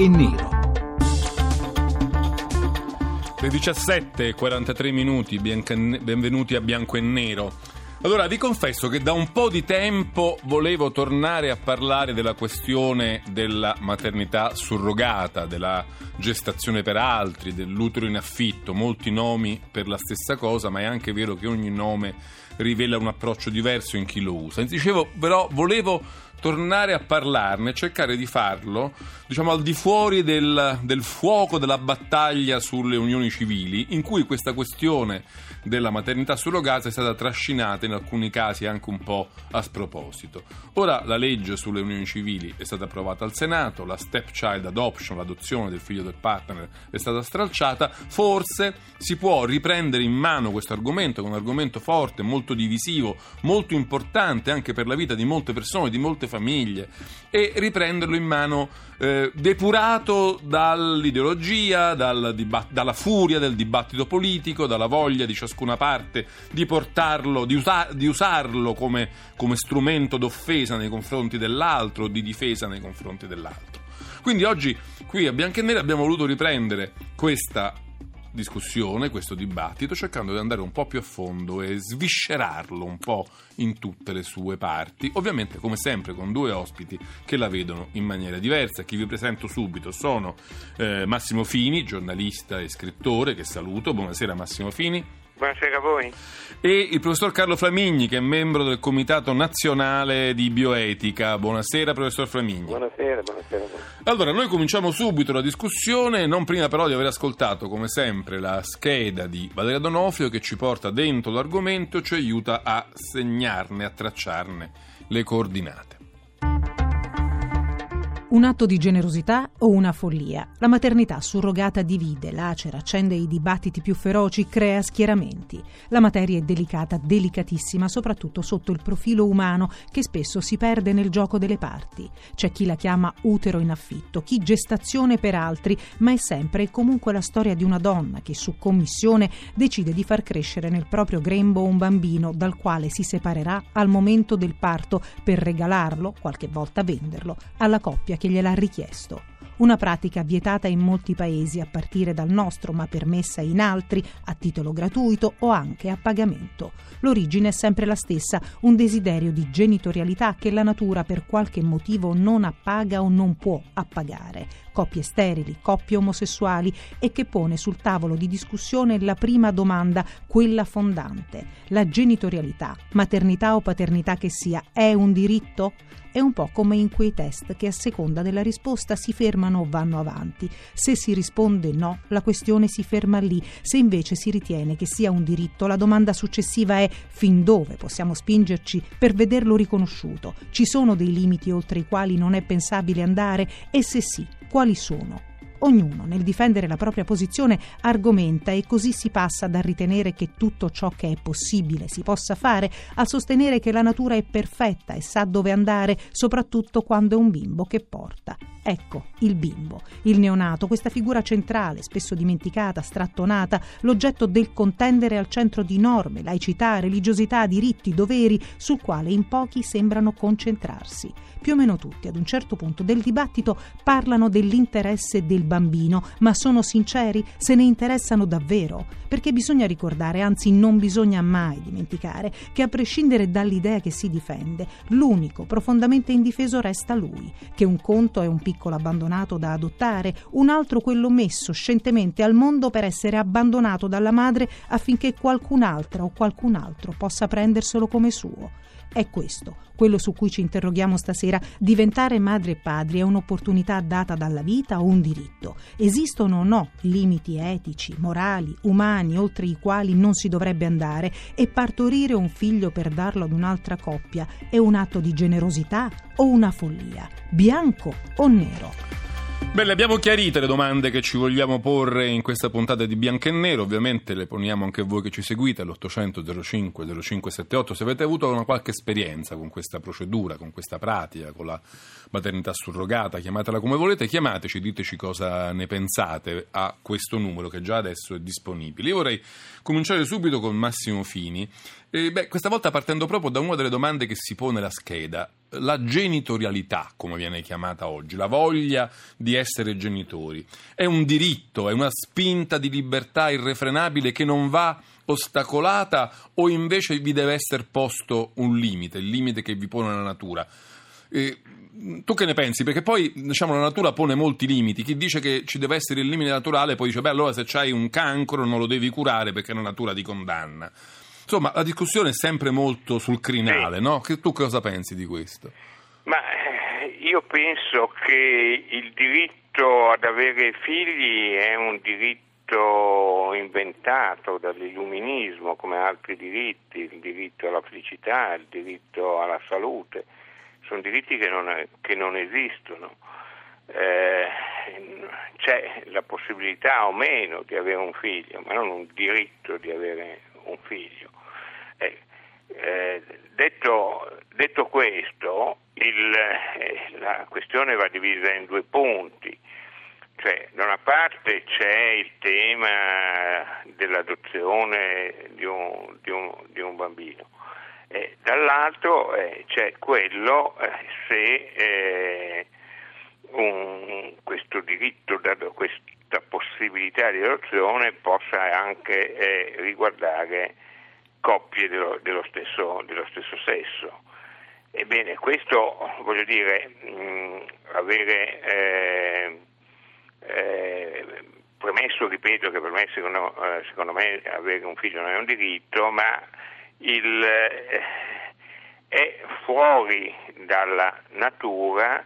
e nero. Le 17.43 minuti, benvenuti a Bianco e Nero. Allora, vi confesso che da un po' di tempo volevo tornare a parlare della questione della maternità surrogata, della gestazione per altri, dell'utero in affitto, molti nomi per la stessa cosa, ma è anche vero che ogni nome rivela un approccio diverso in chi lo usa. Dicevo, però, volevo tornare a parlarne, cercare di farlo, diciamo, al di fuori del, del fuoco della battaglia sulle unioni civili, in cui questa questione della maternità surrogata è stata trascinata in alcuni casi anche un po' a sproposito. Ora la legge sulle unioni civili è stata approvata al Senato, la stepchild adoption, l'adozione del figlio del partner, è stata stralciata, forse si può riprendere in mano questo argomento, che è un argomento forte, molto divisivo, molto importante anche per la vita di molte persone, di molte famiglie e riprenderlo in mano eh, depurato dall'ideologia, dal dibatt- dalla furia del dibattito politico, dalla voglia di ciascuna parte di portarlo, di, usa- di usarlo come, come strumento d'offesa nei confronti dell'altro, di difesa nei confronti dell'altro. Quindi oggi qui a Bianco e Nero abbiamo voluto riprendere questa discussione, questo dibattito, cercando di andare un po' più a fondo e sviscerarlo un po' in tutte le sue parti, ovviamente come sempre con due ospiti che la vedono in maniera diversa. Chi vi presento subito sono eh, Massimo Fini, giornalista e scrittore, che saluto. Buonasera Massimo Fini. Buonasera a voi. E il professor Carlo Flamigni, che è membro del Comitato Nazionale di Bioetica. Buonasera, professor Flamigni. Buonasera, buonasera. Allora, noi cominciamo subito la discussione, non prima però di aver ascoltato, come sempre, la scheda di Valeria Donofrio che ci porta dentro l'argomento e ci aiuta a segnarne, a tracciarne le coordinate. Un atto di generosità o una follia? La maternità surrogata divide, lacera, accende i dibattiti più feroci, crea schieramenti. La materia è delicata, delicatissima, soprattutto sotto il profilo umano che spesso si perde nel gioco delle parti. C'è chi la chiama utero in affitto, chi gestazione per altri, ma è sempre e comunque la storia di una donna che su commissione decide di far crescere nel proprio grembo un bambino dal quale si separerà al momento del parto per regalarlo, qualche volta venderlo, alla coppia che gliel'ha richiesto. Una pratica vietata in molti paesi a partire dal nostro, ma permessa in altri a titolo gratuito o anche a pagamento. L'origine è sempre la stessa, un desiderio di genitorialità che la natura per qualche motivo non appaga o non può appagare. Coppie sterili, coppie omosessuali e che pone sul tavolo di discussione la prima domanda, quella fondante. La genitorialità, maternità o paternità che sia, è un diritto? È un po' come in quei test che a seconda della risposta si fermano o vanno avanti. Se si risponde no, la questione si ferma lì. Se invece si ritiene che sia un diritto, la domanda successiva è fin dove possiamo spingerci per vederlo riconosciuto? Ci sono dei limiti oltre i quali non è pensabile andare? E se sì, quali sono? Ognuno, nel difendere la propria posizione, argomenta e così si passa dal ritenere che tutto ciò che è possibile si possa fare a sostenere che la natura è perfetta e sa dove andare, soprattutto quando è un bimbo che porta. Ecco, il bimbo, il neonato, questa figura centrale, spesso dimenticata, strattonata, l'oggetto del contendere al centro di norme, laicità, religiosità, diritti, doveri, sul quale in pochi sembrano concentrarsi. Più o meno tutti, ad un certo punto del dibattito, parlano dell'interesse del bambino, ma sono sinceri, se ne interessano davvero, perché bisogna ricordare, anzi non bisogna mai dimenticare, che a prescindere dall'idea che si difende, l'unico profondamente indifeso resta lui, che un conto è un piccolo abbandonato da adottare, un altro quello messo scientemente al mondo per essere abbandonato dalla madre affinché qualcun'altra o qualcun altro possa prenderselo come suo. È questo, quello su cui ci interroghiamo stasera. Diventare madri e padri è un'opportunità data dalla vita o un diritto? Esistono o no limiti etici, morali, umani, oltre i quali non si dovrebbe andare? E partorire un figlio per darlo ad un'altra coppia è un atto di generosità o una follia? Bianco o nero? Beh, abbiamo chiarite le domande che ci vogliamo porre in questa puntata di Bianco e Nero, ovviamente le poniamo anche a voi che ci seguite all'800 05 0578 se avete avuto una qualche esperienza con questa procedura, con questa pratica, con la maternità surrogata, chiamatela come volete, chiamateci, diteci cosa ne pensate a questo numero che già adesso è disponibile. Io vorrei cominciare subito con Massimo Fini E, beh, questa volta partendo proprio da una delle domande che si pone la scheda, la genitorialità, come viene chiamata oggi, la voglia di essere genitori, è un diritto, è una spinta di libertà irrefrenabile che non va ostacolata o invece vi deve essere posto un limite, il limite che vi pone la natura? E, tu che ne pensi? Perché poi diciamo, la natura pone molti limiti. Chi dice che ci deve essere il limite naturale poi dice: Beh, allora se c'hai un cancro non lo devi curare perché la natura ti condanna. Insomma, la discussione è sempre molto sul crinale, sì. no? Che, tu cosa pensi di questo? Ma eh, io penso che il diritto ad avere figli è un diritto inventato dall'illuminismo come altri diritti, il diritto alla felicità, il diritto alla salute, sono diritti che non, che non esistono. Eh, c'è la possibilità o meno di avere un figlio, ma non un diritto di avere un figlio. Eh, eh, detto, detto, questo, il, eh, la questione va divisa in due punti. Cioè, da una parte c'è il tema dell'adozione di un, di un, di un bambino, dall'altro c'è quello se un, questo diritto, questa possibilità di adozione possa anche riguardare coppie dello, dello, stesso, dello stesso, sesso. Ebbene, questo voglio dire, mh, avere eh, eh, premesso, ripeto che per me secondo, eh, secondo, me avere un figlio non è un diritto, ma il, eh, è fuori dalla natura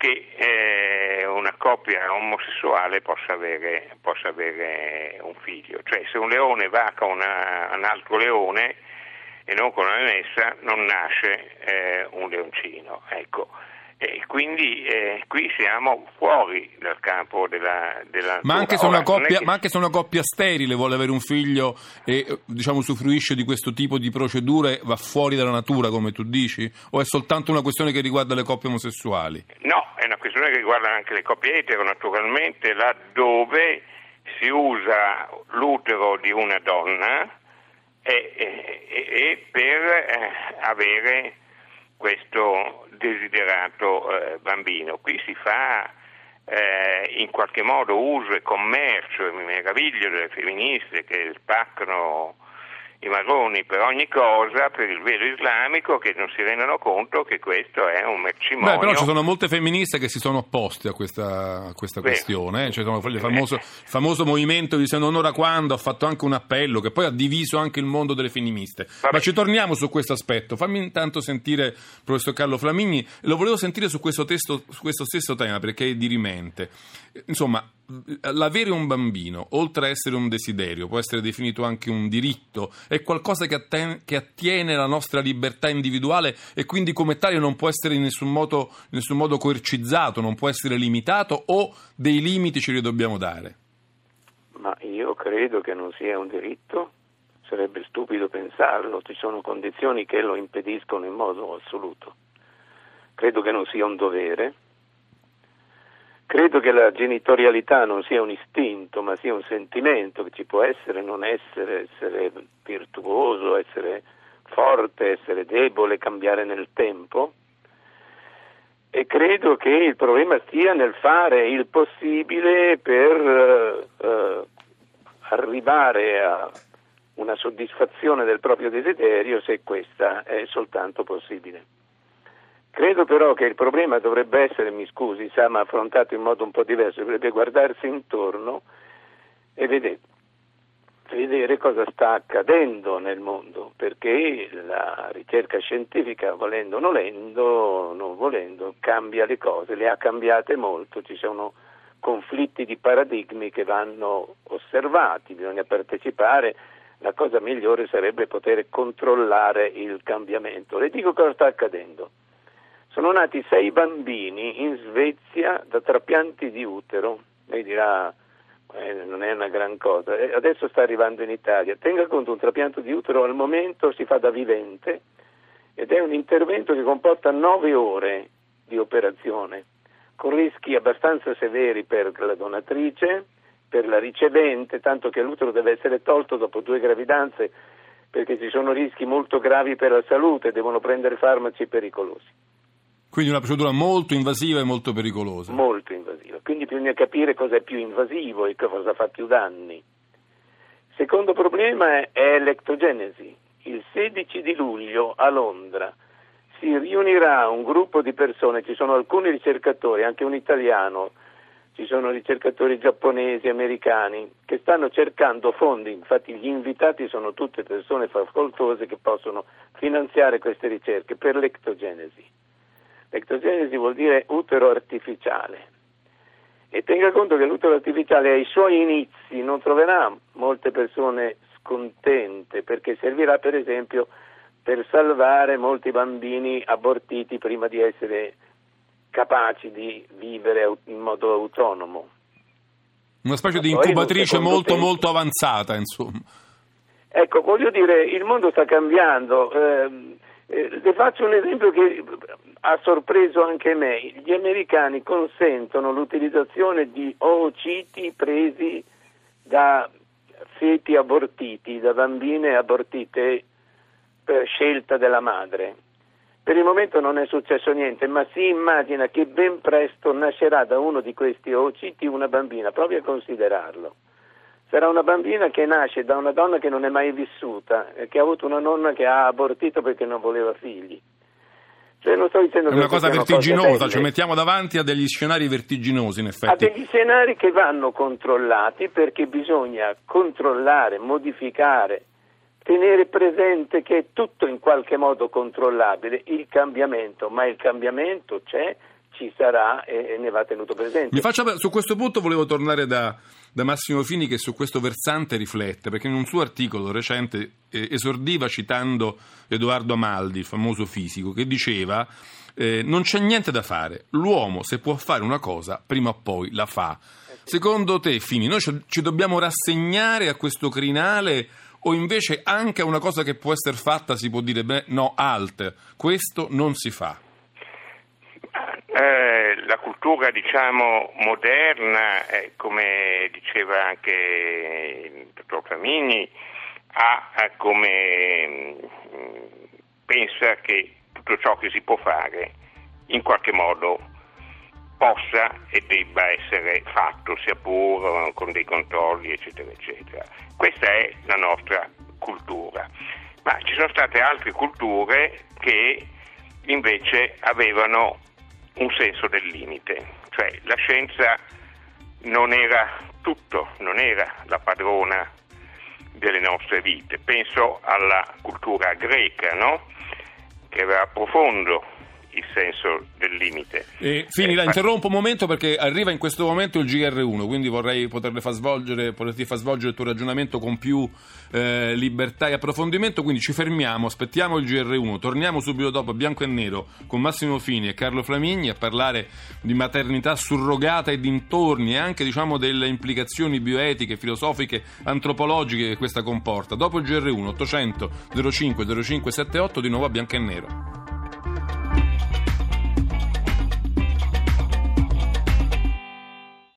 che eh, una coppia omosessuale possa avere, possa avere, un figlio. Cioè se un leone va con una, un altro leone e non con una messa non nasce eh, un leoncino. Ecco. E quindi eh, qui siamo fuori dal campo della, della ma, anche Ora, coppia, che... ma, anche se una coppia, sterile vuole avere un figlio e diciamo, usufruisce di questo tipo di procedure, va fuori dalla natura, come tu dici? O è soltanto una questione che riguarda le coppie omosessuali? No, una questione che riguarda anche le coppie etero, naturalmente, laddove si usa l'utero di una donna e, e, e per eh, avere questo desiderato eh, bambino. Qui si fa eh, in qualche modo uso e commercio, mi meraviglio delle femministe che spaccano i marroni per ogni cosa, per il velo islamico, che non si rendono conto che questo è un mercimonio. Beh, però ci sono molte femministe che si sono opposte a questa, a questa questione. Eh? Cioè, il famoso, famoso, movimento di Se non ora quando ha fatto anche un appello che poi ha diviso anche il mondo delle femministe. Vabbè. Ma ci torniamo su questo aspetto. Fammi intanto sentire il professor Carlo Flamigni. Lo volevo sentire su questo, testo, su questo stesso tema perché è dirimente. Insomma, l'avere un bambino, oltre a essere un desiderio, può essere definito anche un diritto, è qualcosa che, atten- che attiene alla nostra libertà individuale e quindi come tale non può essere in nessun, modo, in nessun modo coercizzato, non può essere limitato o dei limiti ce li dobbiamo dare? Ma io credo che non sia un diritto, sarebbe stupido pensarlo, ci sono condizioni che lo impediscono in modo assoluto. Credo che non sia un dovere, Credo che la genitorialità non sia un istinto, ma sia un sentimento che ci può essere, non essere, essere virtuoso, essere forte, essere debole, cambiare nel tempo. E credo che il problema stia nel fare il possibile per eh, arrivare a una soddisfazione del proprio desiderio se questa è soltanto possibile. Credo però che il problema dovrebbe essere, mi scusi, Sam ha affrontato in modo un po' diverso, dovrebbe guardarsi intorno e vedere, vedere cosa sta accadendo nel mondo, perché la ricerca scientifica, volendo o nolendo, non volendo, cambia le cose, le ha cambiate molto, ci sono conflitti di paradigmi che vanno osservati, bisogna partecipare, la cosa migliore sarebbe poter controllare il cambiamento. Le dico cosa sta accadendo. Sono nati sei bambini in Svezia da trapianti di utero. Lei dirà, eh, non è una gran cosa. Adesso sta arrivando in Italia. Tenga conto, un trapianto di utero al momento si fa da vivente ed è un intervento che comporta nove ore di operazione, con rischi abbastanza severi per la donatrice, per la ricevente, tanto che l'utero deve essere tolto dopo due gravidanze perché ci sono rischi molto gravi per la salute, devono prendere farmaci pericolosi. Quindi una procedura molto invasiva e molto pericolosa. Molto invasiva, quindi bisogna capire cosa è più invasivo e cosa fa più danni. Secondo problema è l'ectogenesi. Il 16 di luglio a Londra si riunirà un gruppo di persone, ci sono alcuni ricercatori, anche un italiano, ci sono ricercatori giapponesi, americani, che stanno cercando fondi, infatti gli invitati sono tutte persone facoltose che possono finanziare queste ricerche per l'ectogenesi. L'ectogenesi vuol dire utero artificiale. E tenga conto che l'utero artificiale ai suoi inizi non troverà molte persone scontente perché servirà per esempio per salvare molti bambini abortiti prima di essere capaci di vivere in modo autonomo. Una specie Ma di incubatrice molto tempo. molto avanzata, insomma. Ecco, voglio dire, il mondo sta cambiando. Eh, eh, le faccio un esempio che ha sorpreso anche me. Gli americani consentono l'utilizzazione di oociti presi da feti abortiti, da bambine abortite per scelta della madre. Per il momento non è successo niente, ma si immagina che ben presto nascerà da uno di questi oociti una bambina, provi a considerarlo. Sarà una bambina che nasce da una donna che non è mai vissuta, che ha avuto una nonna che ha abortito perché non voleva figli. Cioè, non sto dicendo è una cosa vertiginosa, ci mettiamo davanti a degli scenari vertiginosi in effetti. A degli scenari che vanno controllati perché bisogna controllare, modificare, tenere presente che è tutto in qualche modo controllabile, il cambiamento, ma il cambiamento c'è, ci sarà e, ne va tenuto presente. Mi faccia, su questo punto volevo tornare da, da, Massimo Fini che su questo versante riflette, perché in un suo articolo recente eh, esordiva citando Edoardo Amaldi, il famoso fisico, che diceva eh, non c'è niente da fare, l'uomo se può fare una cosa prima o poi la fa. Secondo te, Fini, noi ci dobbiamo rassegnare a questo crinale o invece anche a una cosa che può essere fatta si può dire beh, no, alt, questo non si fa? Eh, la cultura diciamo moderna, eh, come diceva anche il dottor Flamini, ha, ha come mh, mm, pensa che tutto ciò che si può fare in qualche modo possa e debba essere fatto, sia pur con dei controlli, eccetera, eccetera. Questa è la nostra cultura. Ma ci sono state altre culture che invece avevano un senso del limite, cioè la scienza non era tutto, non era la padrona delle nostre vite. Penso alla cultura greca, no? che aveva profondo il senso del limite. E, Fini, eh, la interrompo un momento perché arriva in questo momento il GR1, quindi vorrei poterle far svolgere, poterti far svolgere il tuo ragionamento con più eh, libertà e approfondimento, quindi ci fermiamo, aspettiamo il GR1, torniamo subito dopo bianco e nero con Massimo Fini e Carlo Flamigni a parlare di maternità surrogata e dintorni e anche diciamo delle implicazioni bioetiche, filosofiche, antropologiche che questa comporta. Dopo il GR1 800 05 0578 di nuovo a bianco e nero.